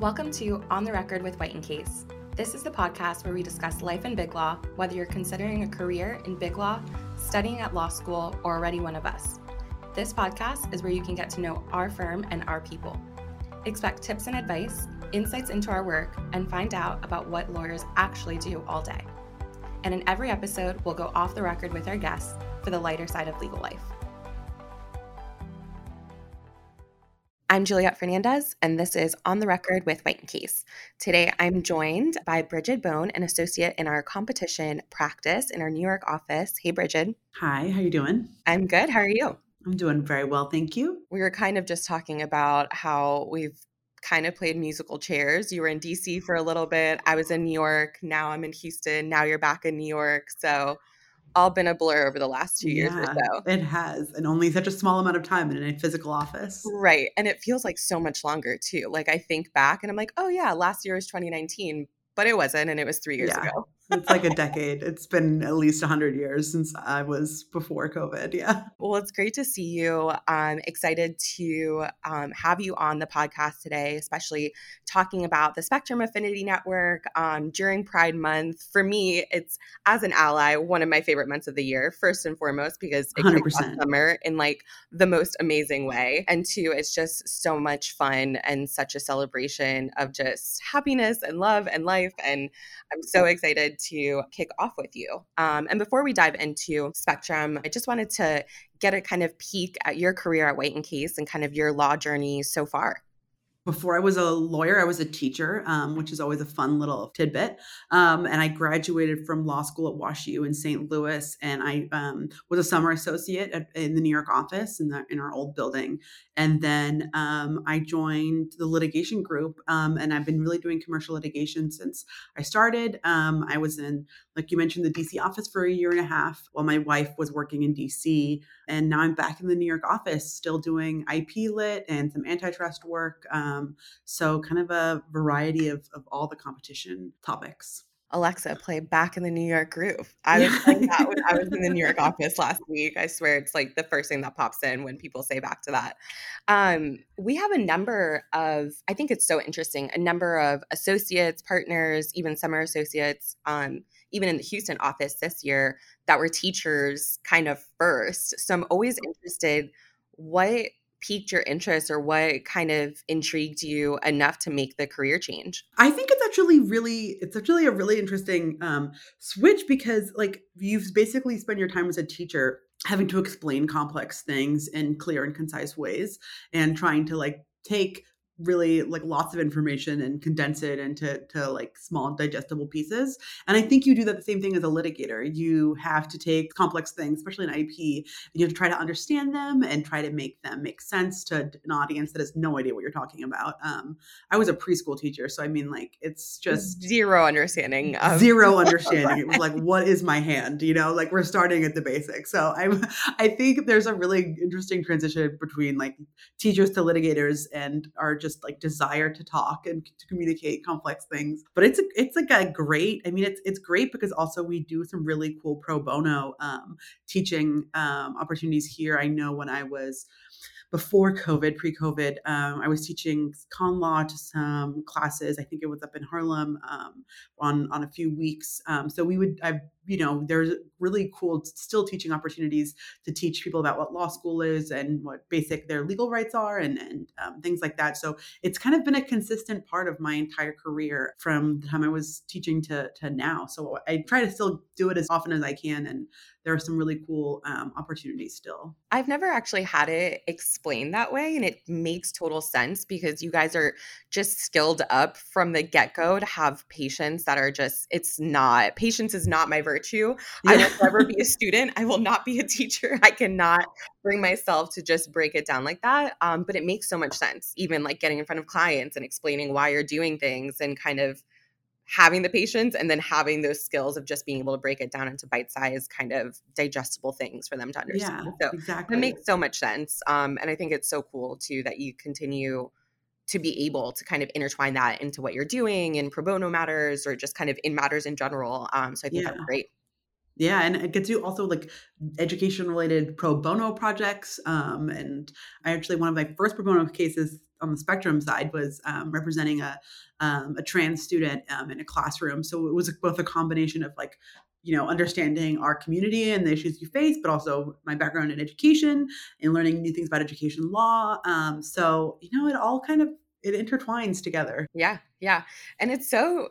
Welcome to On the Record with White and Case. This is the podcast where we discuss life in big law, whether you're considering a career in big law, studying at law school, or already one of us. This podcast is where you can get to know our firm and our people. Expect tips and advice, insights into our work, and find out about what lawyers actually do all day. And in every episode, we'll go off the record with our guests for the lighter side of legal life. I'm Juliette Fernandez, and this is On the Record with White and Case. Today, I'm joined by Bridget Bone, an associate in our competition practice in our New York office. Hey, Bridget. Hi, how you doing? I'm good. How are you? I'm doing very well, thank you. We were kind of just talking about how we've kind of played musical chairs. You were in DC for a little bit. I was in New York. Now I'm in Houston. Now you're back in New York. So all been a blur over the last two years yeah, or so. It has, and only such a small amount of time in a physical office. Right. And it feels like so much longer too. Like I think back and I'm like, oh yeah, last year was 2019, but it wasn't. And it was three years yeah. ago it's like a decade. It's been at least 100 years since I was before COVID. Yeah. Well, it's great to see you. I'm excited to um, have you on the podcast today, especially talking about the Spectrum Affinity Network um, during Pride Month. For me, it's as an ally, one of my favorite months of the year, first and foremost, because it 100%. kicks off summer in like the most amazing way. And two, it's just so much fun and such a celebration of just happiness and love and life. And I'm so excited to kick off with you. Um, and before we dive into Spectrum, I just wanted to get a kind of peek at your career at White and Case and kind of your law journey so far before I was a lawyer, I was a teacher, um, which is always a fun little tidbit. Um, and I graduated from law school at WashU in St. Louis, and I um, was a summer associate at, in the New York office in, the, in our old building. And then um, I joined the litigation group, um, and I've been really doing commercial litigation since I started. Um, I was in, like you mentioned, the DC office for a year and a half while my wife was working in DC. And now I'm back in the New York office, still doing IP lit and some antitrust work. Um, so, kind of a variety of, of all the competition topics. Alexa, play back in the New York groove. I was that when I was in the New York office last week. I swear it's like the first thing that pops in when people say back to that. Um, we have a number of, I think it's so interesting, a number of associates, partners, even summer associates, um, even in the Houston office this year that were teachers kind of first. So I'm always interested what piqued your interest or what kind of intrigued you enough to make the career change? I think it's actually really it's actually a really interesting um, switch because like you've basically spent your time as a teacher having to explain complex things in clear and concise ways and trying to like take really like lots of information and condense it into to like small digestible pieces. And i think you do that the same thing as a litigator. You have to take complex things especially in ip and you have to try to understand them and try to make them make sense to an audience that has no idea what you're talking about. Um, i was a preschool teacher so i mean like it's just zero understanding of- zero understanding. It was like what is my hand? You know like we're starting at the basics. So i i think there's a really interesting transition between like teachers to litigators and are just just like desire to talk and to communicate complex things. But it's a, it's like a great. I mean, it's it's great because also we do some really cool pro bono um, teaching um, opportunities here. I know when I was before COVID, pre COVID, um, I was teaching con law to some classes. I think it was up in Harlem um, on on a few weeks. Um, so we would, I you know, there's really cool still teaching opportunities to teach people about what law school is and what basic their legal rights are and, and um, things like that. So it's kind of been a consistent part of my entire career from the time I was teaching to, to now. So I try to still do it as often as I can. And there are some really cool um, opportunities still. I've never actually had it explained that way. And it makes total sense because you guys are just skilled up from the get go to have patients that are just, it's not, patience is not my virtue. Yeah. I will never be a student. I will not be a teacher. I cannot bring myself to just break it down like that. Um, but it makes so much sense, even like getting in front of clients and explaining why you're doing things and kind of having the patience and then having those skills of just being able to break it down into bite-sized kind of digestible things for them to understand. Yeah, so exactly. It makes so much sense. Um, and I think it's so cool too that you continue to be able to kind of intertwine that into what you're doing in pro bono matters or just kind of in matters in general. Um, so I think yeah. that's great. Yeah, and it gets you also like education related pro bono projects. Um, and I actually, one of my first pro bono cases on the spectrum side was um, representing a um, a trans student um, in a classroom. So it was both a combination of like you know understanding our community and the issues you face but also my background in education and learning new things about education law um, so you know it all kind of it intertwines together. Yeah yeah and it's so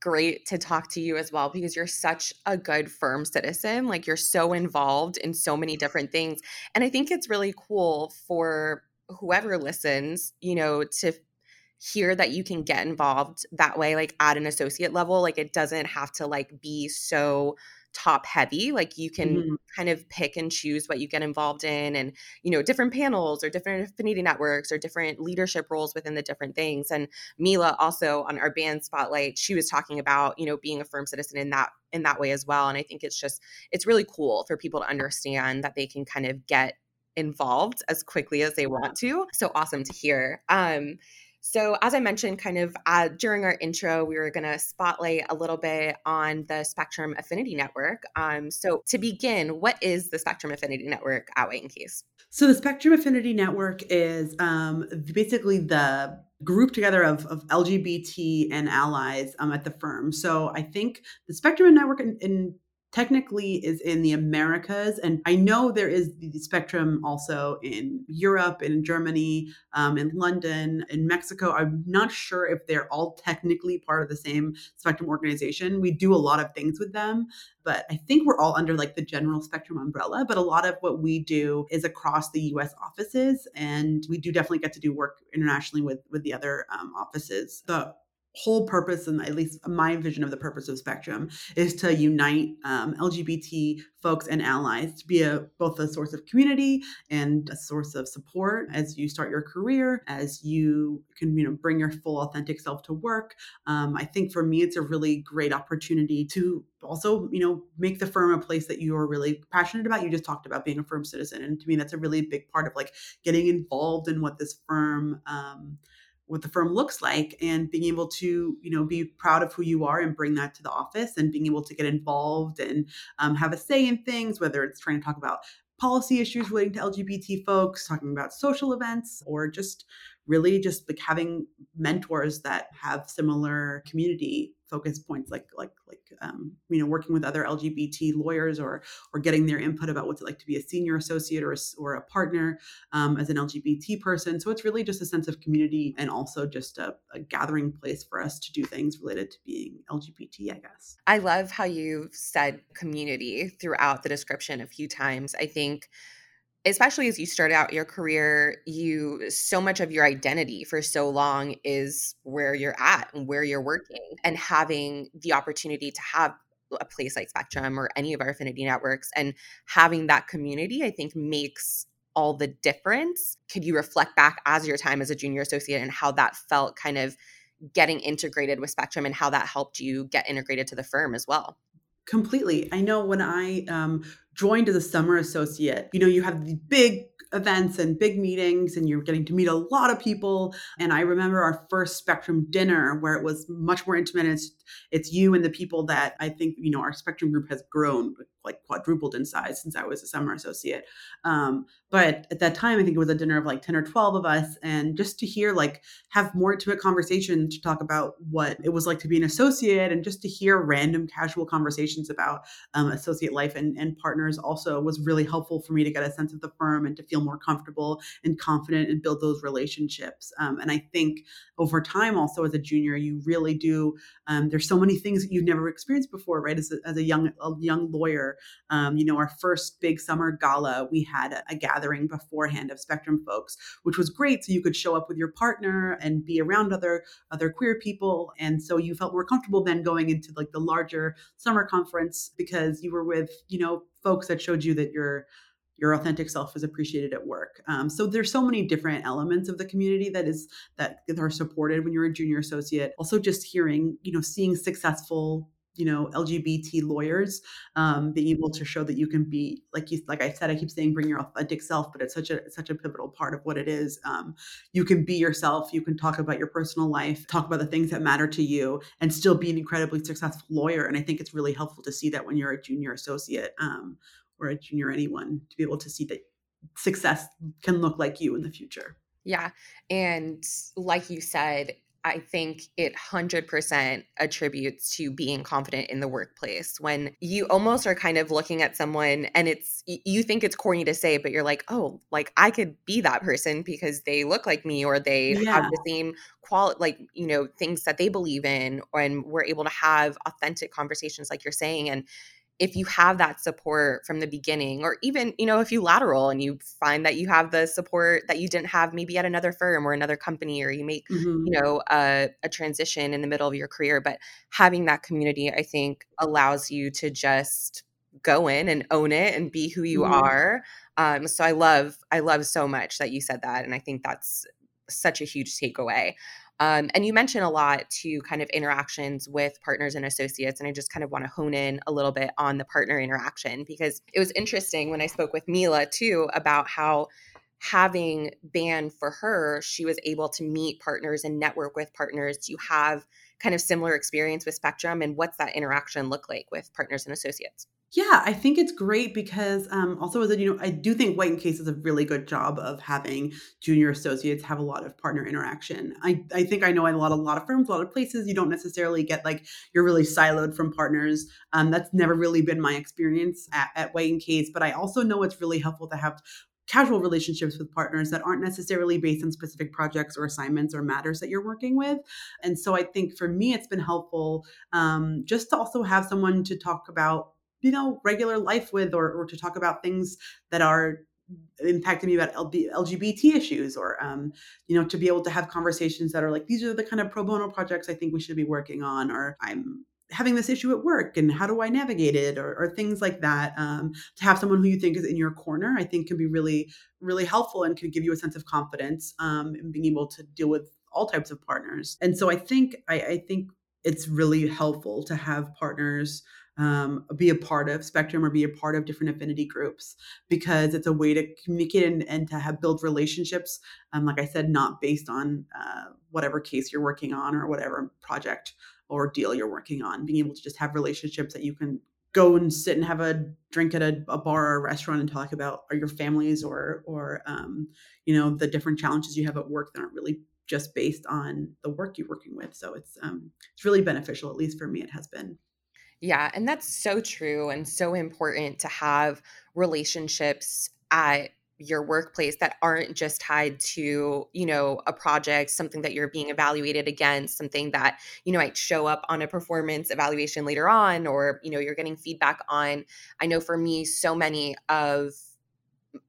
great to talk to you as well because you're such a good firm citizen like you're so involved in so many different things and i think it's really cool for whoever listens you know to hear that you can get involved that way like at an associate level like it doesn't have to like be so top heavy like you can mm-hmm. kind of pick and choose what you get involved in and you know different panels or different affinity networks or different leadership roles within the different things and mila also on our BAN spotlight she was talking about you know being a firm citizen in that in that way as well and i think it's just it's really cool for people to understand that they can kind of get involved as quickly as they want to so awesome to hear um so, as I mentioned, kind of uh, during our intro, we were going to spotlight a little bit on the Spectrum Affinity Network. Um, so, to begin, what is the Spectrum Affinity Network at White and Case? So, the Spectrum Affinity Network is um, basically the group together of, of LGBT and allies um, at the firm. So, I think the Spectrum Network in, in technically is in the Americas. And I know there is the spectrum also in Europe, in Germany, um, in London, in Mexico. I'm not sure if they're all technically part of the same spectrum organization. We do a lot of things with them, but I think we're all under like the general spectrum umbrella. But a lot of what we do is across the US offices. And we do definitely get to do work internationally with, with the other um, offices. The whole purpose and at least my vision of the purpose of spectrum is to unite um, lgbt folks and allies to be a both a source of community and a source of support as you start your career as you can you know bring your full authentic self to work. Um, i think for me it's a really great opportunity to also you know make the firm a place that you are really passionate about. You just talked about being a firm citizen and to me that's a really big part of like getting involved in what this firm um, what the firm looks like and being able to you know be proud of who you are and bring that to the office and being able to get involved and um, have a say in things whether it's trying to talk about policy issues relating to lgbt folks talking about social events or just really just like having mentors that have similar community focus points like like like um, you know working with other lgbt lawyers or or getting their input about what's it like to be a senior associate or a, or a partner um, as an lgbt person. So it's really just a sense of community and also just a, a gathering place for us to do things related to being lgbt i guess. I love how you've said community throughout the description a few times. I think especially as you start out your career, you so much of your identity for so long is where you're at and where you're working, and having the opportunity to have a place like Spectrum or any of our affinity networks and having that community, I think makes all the difference. Could you reflect back as your time as a junior associate and how that felt kind of getting integrated with Spectrum and how that helped you get integrated to the firm as well? Completely. I know when I um, joined as a summer associate, you know, you have the big events and big meetings and you're getting to meet a lot of people. And i remember our first spectrum dinner where it was much more intimate. It's, it's you and the people that i think you know our spectrum group has grown like quadrupled in size since i was a summer associate um, but at that time i think it was a dinner of like 10 or 12 of us and just to hear like have more intimate conversation to talk about what it was like to be an associate and just to hear random casual conversations about um, associate life and, and partners also was really helpful for me to get a sense of the firm and to feel more comfortable and confident and build those relationships. Um, and I think over time, also as a junior, you really do. Um, there's so many things that you've never experienced before, right? As a, as a young a young lawyer, um, you know, our first big summer gala, we had a, a gathering beforehand of Spectrum folks, which was great. So you could show up with your partner and be around other other queer people, and so you felt more comfortable then going into like the larger summer conference because you were with you know folks that showed you that you're your authentic self is appreciated at work. Um, so there's so many different elements of the community that is that are supported when you're a junior associate. Also, just hearing, you know, seeing successful you know lgbt lawyers um, being able to show that you can be like you like i said i keep saying bring your authentic self but it's such a such a pivotal part of what it is um, you can be yourself you can talk about your personal life talk about the things that matter to you and still be an incredibly successful lawyer and i think it's really helpful to see that when you're a junior associate um, or a junior anyone to be able to see that success can look like you in the future. Yeah. And like you said, I think it 100% attributes to being confident in the workplace when you almost are kind of looking at someone and it's you think it's corny to say but you're like, "Oh, like I could be that person because they look like me or they yeah. have the same quality like, you know, things that they believe in and we're able to have authentic conversations like you're saying and if you have that support from the beginning or even you know if you lateral and you find that you have the support that you didn't have maybe at another firm or another company or you make mm-hmm. you know a, a, transition in the middle of your career but having that community i think allows you to just go in and own it and be who you mm-hmm. are um, so i love i love so much that you said that and i think that's such a huge takeaway um, and you mentioned a lot to kind of interactions with partners and associates. And I just kind of want to hone in a little bit on the partner interaction because it was interesting when I spoke with Mila too about how having BAN for her, she was able to meet partners and network with partners do you have kind of similar experience with Spectrum. And what's that interaction look like with partners and associates? Yeah, I think it's great because um, also as a, you know, I do think White and Case does a really good job of having junior associates have a lot of partner interaction. I, I think I know a lot, a lot of firms, a lot of places, you don't necessarily get like you're really siloed from partners. Um, that's never really been my experience at, at White and Case, but I also know it's really helpful to have casual relationships with partners that aren't necessarily based on specific projects or assignments or matters that you're working with. And so I think for me, it's been helpful um, just to also have someone to talk about you know regular life with or, or to talk about things that are impacting me about lgbt issues or um, you know to be able to have conversations that are like these are the kind of pro bono projects i think we should be working on or i'm having this issue at work and how do i navigate it? or, or things like that um, to have someone who you think is in your corner i think can be really really helpful and can give you a sense of confidence um, in being able to deal with all types of partners. And so i think I, I think it's really helpful to have partners um, be a part of spectrum or be a part of different affinity groups because it's a way to communicate and, and to have build relationships um, like i said not based on uh, whatever case you're working on or whatever project or deal you're working on. Being able to just have relationships that you can go and sit and have a drink at a, a bar or a restaurant and talk about or your families or or um, you know the different challenges you have at work that aren't really just based on the work you're working with. So it's um, it's really beneficial at least for me it has been yeah, and that's so true and so important to have relationships at your workplace that aren't just tied to you know a project something that you're being evaluated against something that you know might show up on a performance evaluation later on or you know you're getting feedback on. I know for me so many of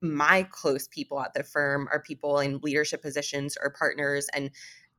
my close people at the firm are people in leadership positions or partners and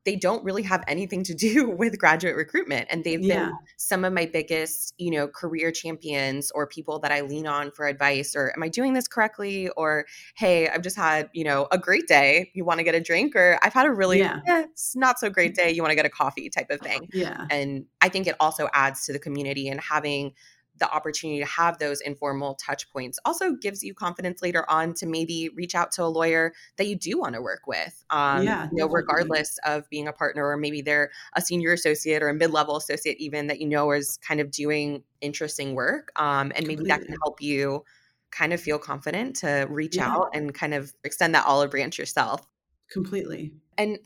they don't really have anything to do with graduate recruitment and they've yeah. been some of my biggest you know career champions or people that i lean on for advice or am i doing this correctly? or hey i've just had you know a great day. You want to get a drink? or i've had a really yeah. eh, not so great day. You want to get a coffee? type of thing. yeah. And i think it also adds to the community and having the opportunity to have those informal touch points also gives you confidence later on to maybe reach out to a lawyer that you do want to work with. Um, yeah, you know, regardless of being a partner or maybe they're a senior associate or a mid-level associate even that you know is kind of doing interesting work. Um, and maybe that can help you kind of feel confident to reach yeah. out and kind of extend that olive branch yourself. Completely. And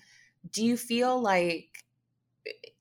do you feel like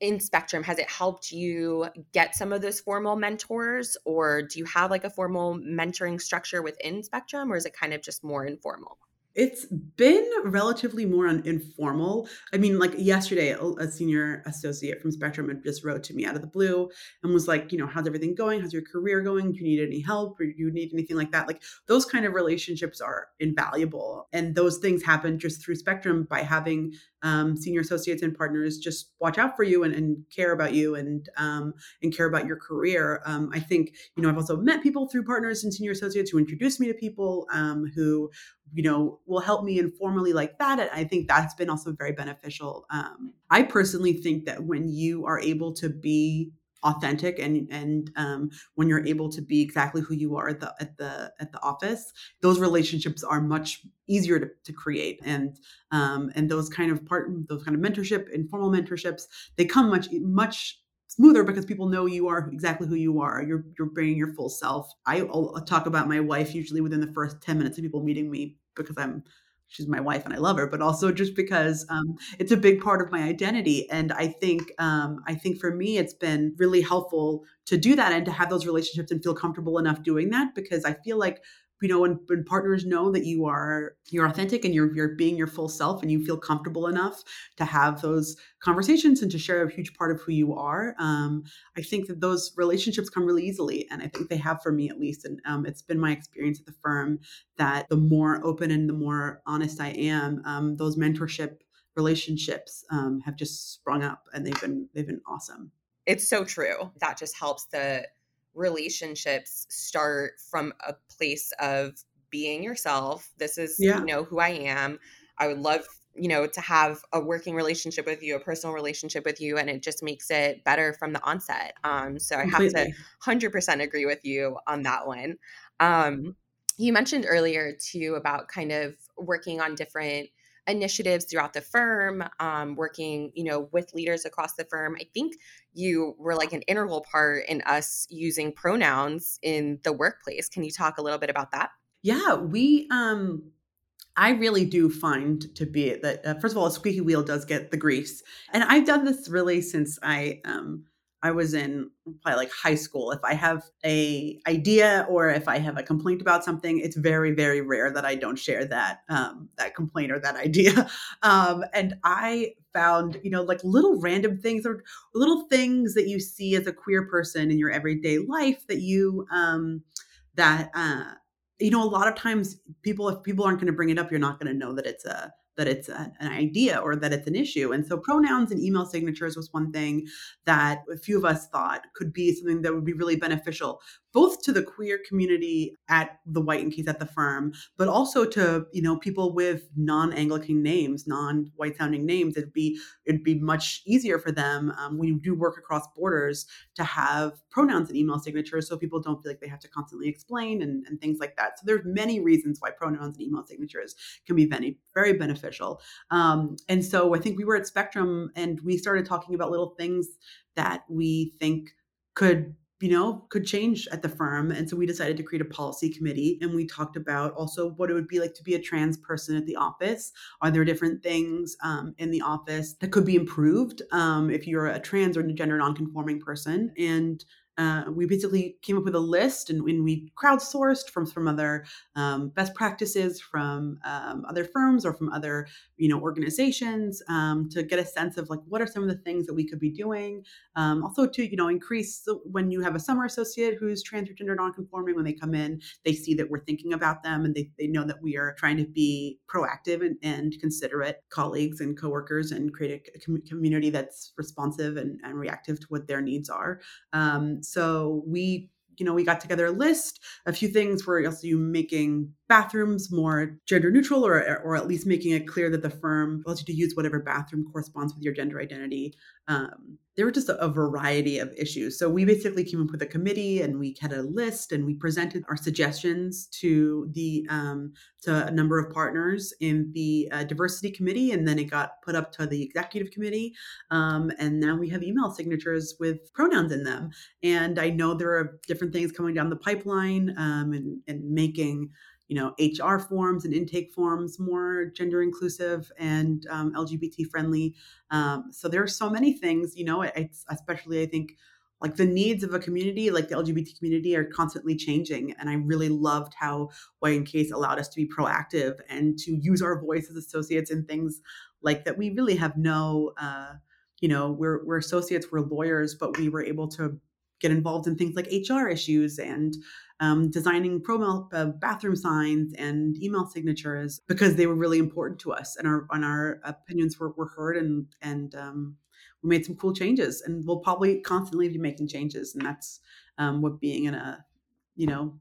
in spectrum has it helped you get some of those formal mentors or do you have like a formal mentoring structure within spectrum or is it kind of just more informal it's been relatively more informal. I mean, like yesterday, a senior associate from Spectrum had just wrote to me out of the blue and was like, you know, how's everything going? How's your career going? Do you need any help or do you need anything like that? Like those kind of relationships are invaluable. And those things happen just through Spectrum by having um, senior associates and partners just watch out for you and, and care about you and um, and care about your career. Um, I think you know I've also met people through partners and senior associates who introduced me to people um, who you know will help me informally like that. And I think that's been also very beneficial. Um, I personally think that when you are able to be authentic and and um, when you're able to be exactly who you are at the at the at the office those relationships are much easier to, to create and um, and those kind of part those kind of mentorship informal mentorships they come much much smoother because people know you are exactly who you are you're you're bringing your full self i talk about my wife usually within the first 10 minutes of people meeting me because i'm she's my wife and I love her, but also just because um, it's a big part of my identity. And I think um, I think for me, it's been really helpful to do that and to have those relationships and feel comfortable enough doing that because I feel like you know when, when partners know that you are you're authentic and you're you're being your full self and you feel comfortable enough to have those conversations and to share a huge part of who you are um, i think that those relationships come really easily. And i think they have for me at least. And um, it's been my experience at the firm that the more open and the more honest i am um, those mentorship relationships um, have just sprung up and they've been they've been awesome. It's so true. That just helps the relationships start from a place of being yourself. This is, yeah. you know, who I am. I would love, you know, to have a working relationship with you, a personal relationship with you, and it just makes it better from the onset. Um, so Completely. I have to hundred percent agree with you on that one. Um, you mentioned earlier too about kind of working on different initiatives throughout the firm, um, working, you know, with leaders across the firm. I think you were like an integral part in us using pronouns in the workplace. Can you talk a little bit about that? Yeah, we um I really do find to be that uh, first of all, a squeaky wheel does get the grease, and I've done this really since I um, I was in probably like high school. If I have a idea or if I have a complaint about something, it's very very rare that I don't share that um, that complaint or that idea. Um, and I found you know like little random things or little things that you see as a queer person in your everyday life that you um, that uh, you know a lot of times people if people aren't going to bring it up, you're not going to know that it's a that it's a, an idea or that it's an issue. And so pronouns and email signatures was one thing that a few of us thought could be something that would be really beneficial both to the queer community at the White and Case at the firm, but also to you know people with non-Anglican names, non-white sounding names. It'd be it'd be much easier for them um, when you do work across borders to have pronouns and email signatures, so people don't feel like they have to constantly explain and, and things like that. So there's many reasons why pronouns and email signatures can be very very beneficial. Um, and so I think we were at Spectrum and we started talking about little things that we think could you know, could change at the firm. And so we decided to create a policy committee and we talked about also what it would be like to be a trans person at the office. Are there different things um, in the office that could be improved um, if you're a trans or gender nonconforming person? And uh, we basically came up with a list and, and we crowdsourced from from other um, best practices from um, other firms or from other you know organizations um, to get a sense of like what are some of the things that we could be doing um, also to you know increase when you have a summer associate who's trans or gender nonconforming when they come in they see that we're thinking about them and they, they know that we are trying to be proactive and, and considerate colleagues and coworkers and create a, a com- community that's responsive and, and reactive to what their needs are. Um, so we you know, we got together a list. A few things were also you making bathrooms more gender neutral, or or at least making it clear that the firm allows you to use whatever bathroom corresponds with your gender identity. Um, there were just a, a, variety of issues. So we basically came up with a committee, and we had a list, and we presented our suggestions to the um, to a number of partners in the uh, diversity committee, and then it got put up to the executive committee, um, and now we have email signatures with pronouns in them. And I know there are different things coming down the pipeline, um, and and making you know hr forms and intake forms more gender inclusive and um, lgbt friendly. Um, so there are so many things you know it's especially i think like the needs of a community like the lgbt community are constantly changing and i really loved how and case allowed us to be proactive and to use our voice as associates in things like that we really have no uh, you know we're, we're associates we're lawyers but we were able to get involved in things like hr issues and um, designing pro uh, bathroom signs and email signatures because they were really important to us and our and our opinions were, were heard and and um, we made some cool changes and we'll probably constantly be making changes and that's um, what being in a you know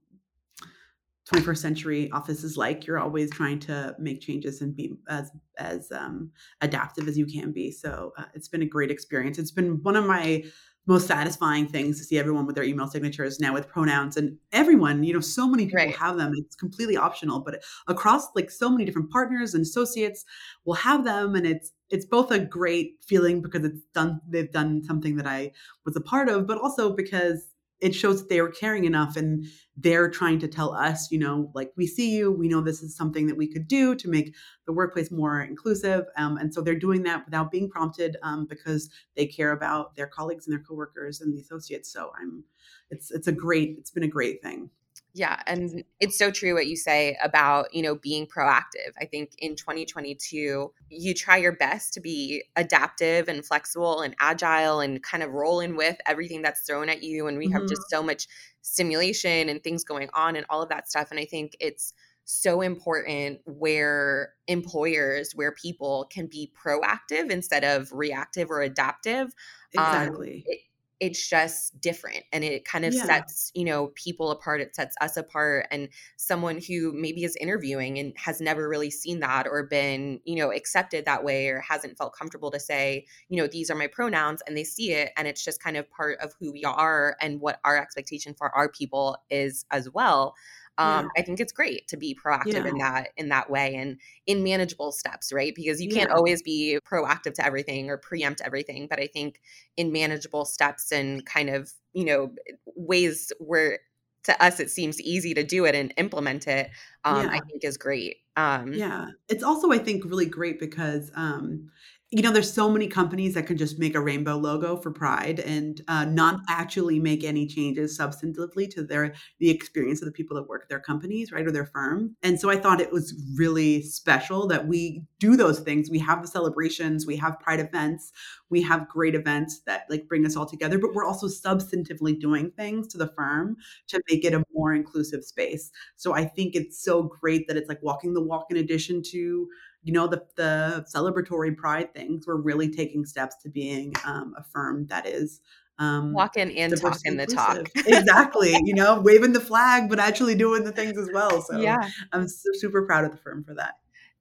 21st century office is like. You're always trying to make changes and be as as um, adaptive as you can be. So uh, it's been a great experience. It's been one of my most satisfying things to see everyone with their email signatures now with pronouns and everyone you know so many people right. have them it's completely optional but across like so many different partners and associates will have them and it's it's both a great feeling because it's done they've done something that i was a part of but also because it shows that they are caring enough and they're trying to tell us, you know, like we see you, we know this is something that we could do to make the workplace more inclusive. Um, and so they're doing that without being prompted um, because they care about their colleagues and their coworkers and the associates. So I'm, it's it's a great, it's been a great thing. Yeah, and it's so true what you say about, you know, being proactive. I think in 2022, you try your best to be adaptive and flexible and agile and kind of rolling with everything that's thrown at you and we mm-hmm. have just so much stimulation and things going on and all of that stuff and I think it's so important where employers where people can be proactive instead of reactive or adaptive um, exactly um, it, it's just different and it kind of yeah. sets you know people apart it sets us apart and someone who maybe is interviewing and has never really seen that or been you know accepted that way or hasn't felt comfortable to say you know these are my pronouns and they see it and it's just kind of part of who we are and what our expectation for our people is as well um, yeah. I think it's great to be proactive yeah. in that in that way and in manageable steps, right? Because you can't yeah. always be proactive to everything or preempt everything, but I think in manageable steps and kind of you know ways where to us it seems easy to do it and implement it, um, I think is great. Um, yeah, it's also I think really great because um, you know, there's so many companies that can just make a rainbow logo for Pride and uh, not actually make any changes substantively to their the experience of the people that work at their companies, right, or their firm. And so I thought it was really special that we do those things. We have the celebrations, we have Pride events, we have great events that like bring us all together, but we're also substantively doing things to the firm to make it a more inclusive space. So I think it's so great that it's like walking the walk in addition to you know the the celebratory pride things we're really taking steps to being um, a firm that is um, walking and talking the talk. exactly you know waving the flag but actually doing the things as well so yeah. I'm super proud of the firm for that.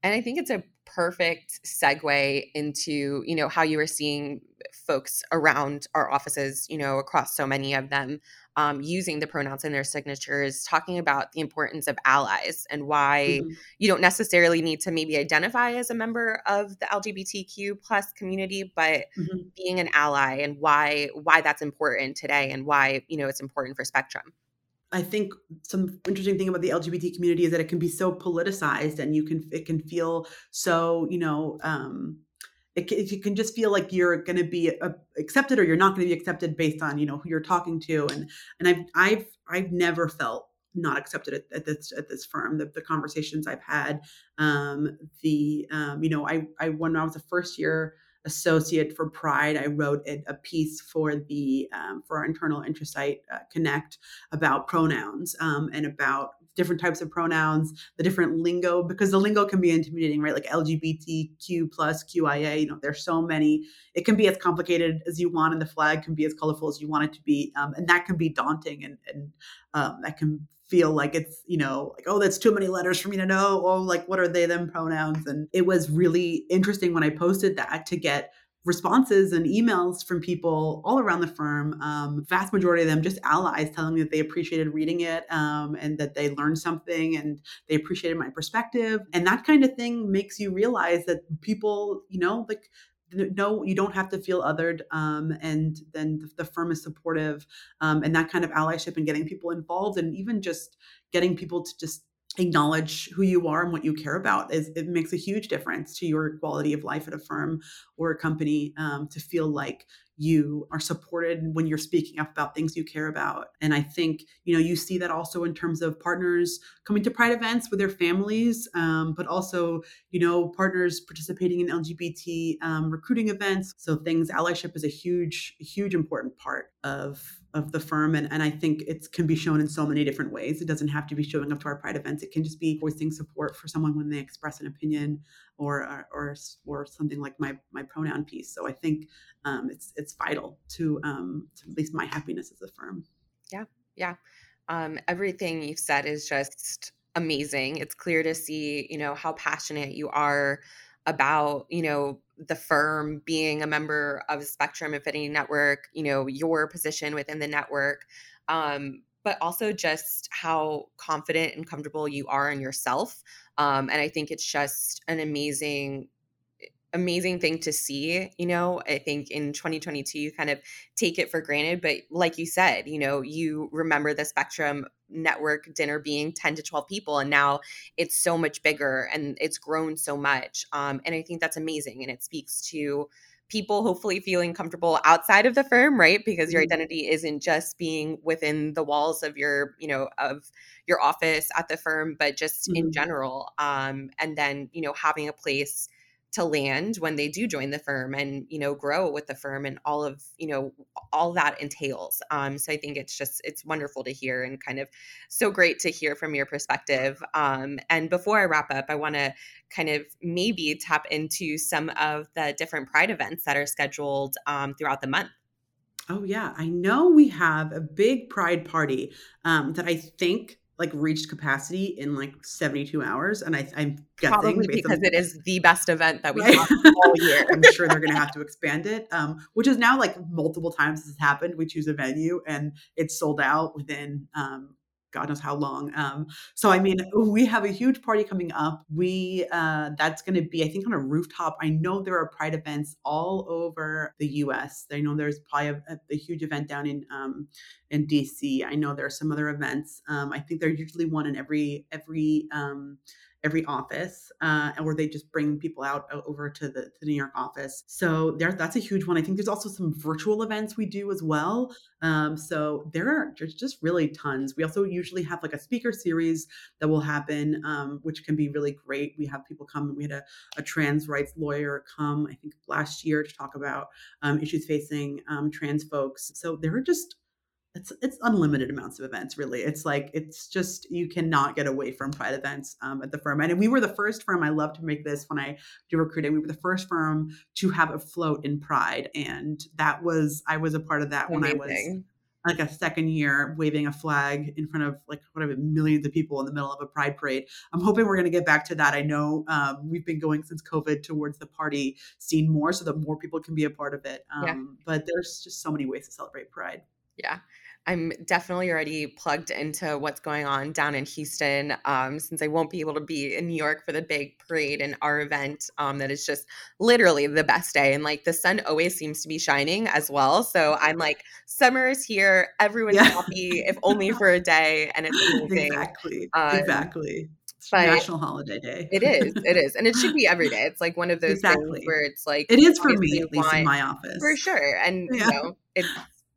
And i think it's a perfect segue into you know how you were seeing folks around our offices you know across so many of them um, using the pronouns in their signatures, talking about the importance of allies and why mm-hmm. you don't necessarily need to maybe identify as a member of the LGBTQ plus community, but mm-hmm. being an ally and why why that's important today and why you know it's important for Spectrum. I think some interesting thing about the LGBT community is that it can be so politicized and you can it can feel so you know um, it, it can just feel like you're going to be accepted or you're not going to be accepted based on you know who you're talking to and and I've I've I've never felt not accepted at, at this at this firm the, the conversations I've had um the um you know I I when I was a first year associate for Pride, I wrote a, a piece for the um, for our internal intrasite uh, Connect about pronouns um, and about different types of pronouns, the different lingo, because the lingo can be intimidating, right? Like LGBTQ plus QIA, you know, there's so many. It can be as complicated as you want, and the flag can be as colorful as you want it to be, um, and that can be daunting, and and um, that can feel like it's you know like oh that's too many letters for me to know oh like what are they them pronouns and it was really interesting when i posted that to get responses and emails from people all around the firm. Um, vast majority of them just allies telling me that they appreciated reading it um, and that they learned something and they appreciated my perspective. And that kind of thing makes you realize that people, you know, like no you don't have to feel othered um, and then the, firm is supportive um, and that kind of allyship and getting people involved and even just getting people to just acknowledge who you are and what you care about is it makes a huge difference to your quality of life at a firm or a company um, to feel like you are supported when you're speaking up about things you care about. And i think you know you see that also in terms of partners coming to pride events with their families um, but also you know partners participating in lgbt um, recruiting events. So things allyship is a huge huge important part of of the firm and, and i think it can be shown in so many different ways. It doesn't have to be showing up to our pride events. It can just be voicing support for someone when they express an opinion or or or, something like my my pronoun piece. So i think um, it's it's vital to um, to at least my happiness as a firm. Yeah yeah. Um, everything you've said is just amazing. It's clear to see you know how passionate you are about you know the firm being a member of spectrum affinity network you know your position within the network um, but also just how confident and comfortable you are in yourself um, and i think it's just an amazing amazing thing to see. You know, I think in 2022, you kind of take it for granted. But like you said, you know, you remember the Spectrum network dinner being 10 to 12 people, and now it's so much bigger and it's grown so much. Um, and I think that's amazing. And it speaks to, people hopefully feeling comfortable outside of the firm right because your mm-hmm. identity isn't just being within the walls of your you know of your office at the firm but just mm-hmm. in general um and then you know having a place to land when they do join the firm and you know grow with the firm and all of you know all that entails. Um, so i think it's just it's wonderful to hear and kind of so great to hear from your perspective. Um, and before i wrap up i want to kind of maybe tap into some of the different pride events that are scheduled um, throughout the month. Oh yeah. I know we have a big pride party um, that i think like reached capacity in like 72 hours. And I, I'm guessing Probably because on, it is the best event that we right? have all year. I'm sure they're going to have to expand it, um, which is now like multiple times has happened. We choose a venue and it's sold out within um, God knows how long. Um, so I mean, we have a huge party coming up. We uh, that's going to be, I think, on a rooftop. I know there are Pride events all over the U.S. I know there's probably a, a huge event down in um, in D.C. I know there are some other events. Um, I think there's usually one in every every um, every office, uh, where they just bring people out over to the, to the New York office. So there, that's a huge one. I think there's also some virtual events we do as well. Um, so there are just really tons. We also usually have like a speaker series that will happen, um, which can be really great. We have people come. We had a, a trans rights lawyer come, I think, last year to talk about um, issues facing um, trans folks. So there are just it's it's unlimited amounts of events really. It's like it's just you cannot get away from pride events um, at the firm. And we were the first firm i love to make this when i do recruiting we were the first firm to have a float in pride. And that was i was a part of that Amazing. when i was like a second year waving a flag in front of like whatever millions of people in the middle of a pride parade. I'm hoping we're going to get back to that. I know um, we've been going since covid towards the party scene more so that more people can be a part of it um, yeah. but there's just so many ways to celebrate pride. Yeah I'm definitely already plugged into what's going on down in Houston um, since I won't be able to be in New York for the big parade and our event um, that is just literally the best day. And like the sun always seems to be shining as well. So I'm like, summer is here. Everyone's yeah. happy, if only for a day. And it's amazing. Exactly. Um, exactly. But National Holiday Day. it is. It is. And it should be every day. It's like one of those exactly. things where it's like it is for me, at least in my office. For sure. And yeah. you know, it's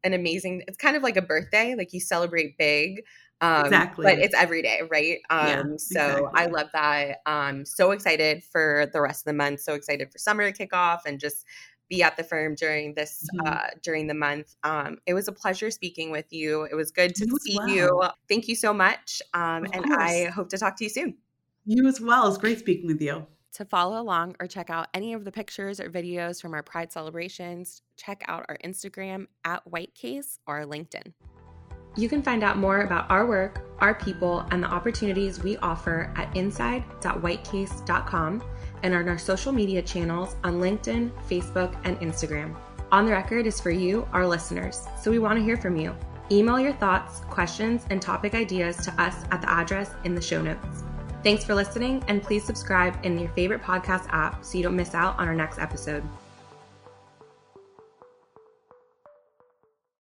an amazing it's kind of like a birthday like you celebrate big um, exactly. but it's every day right? Um, yeah, so exactly. i love that um so excited for the rest of the month so excited for summer to kick off and just be at the firm during this mm-hmm. uh, during the month. Um, it was a pleasure speaking with you. It was good to you see well. you thank you so much um, and i hope to talk to you soon. You as well. It's great speaking with you to follow along or check out any of the pictures or videos from our Pride celebrations, check out our Instagram at Whitecase or LinkedIn. You can find out more about our work, our people, and the opportunities we offer at inside.whitecase.com and on our social media channels on LinkedIn, Facebook, and Instagram. On the Record is for you, our listeners, so we want to hear from you. Email your thoughts, questions, and topic ideas to us at the address in the show notes. Thanks for listening, and please subscribe in your favorite podcast app so you don't miss out on our next episode.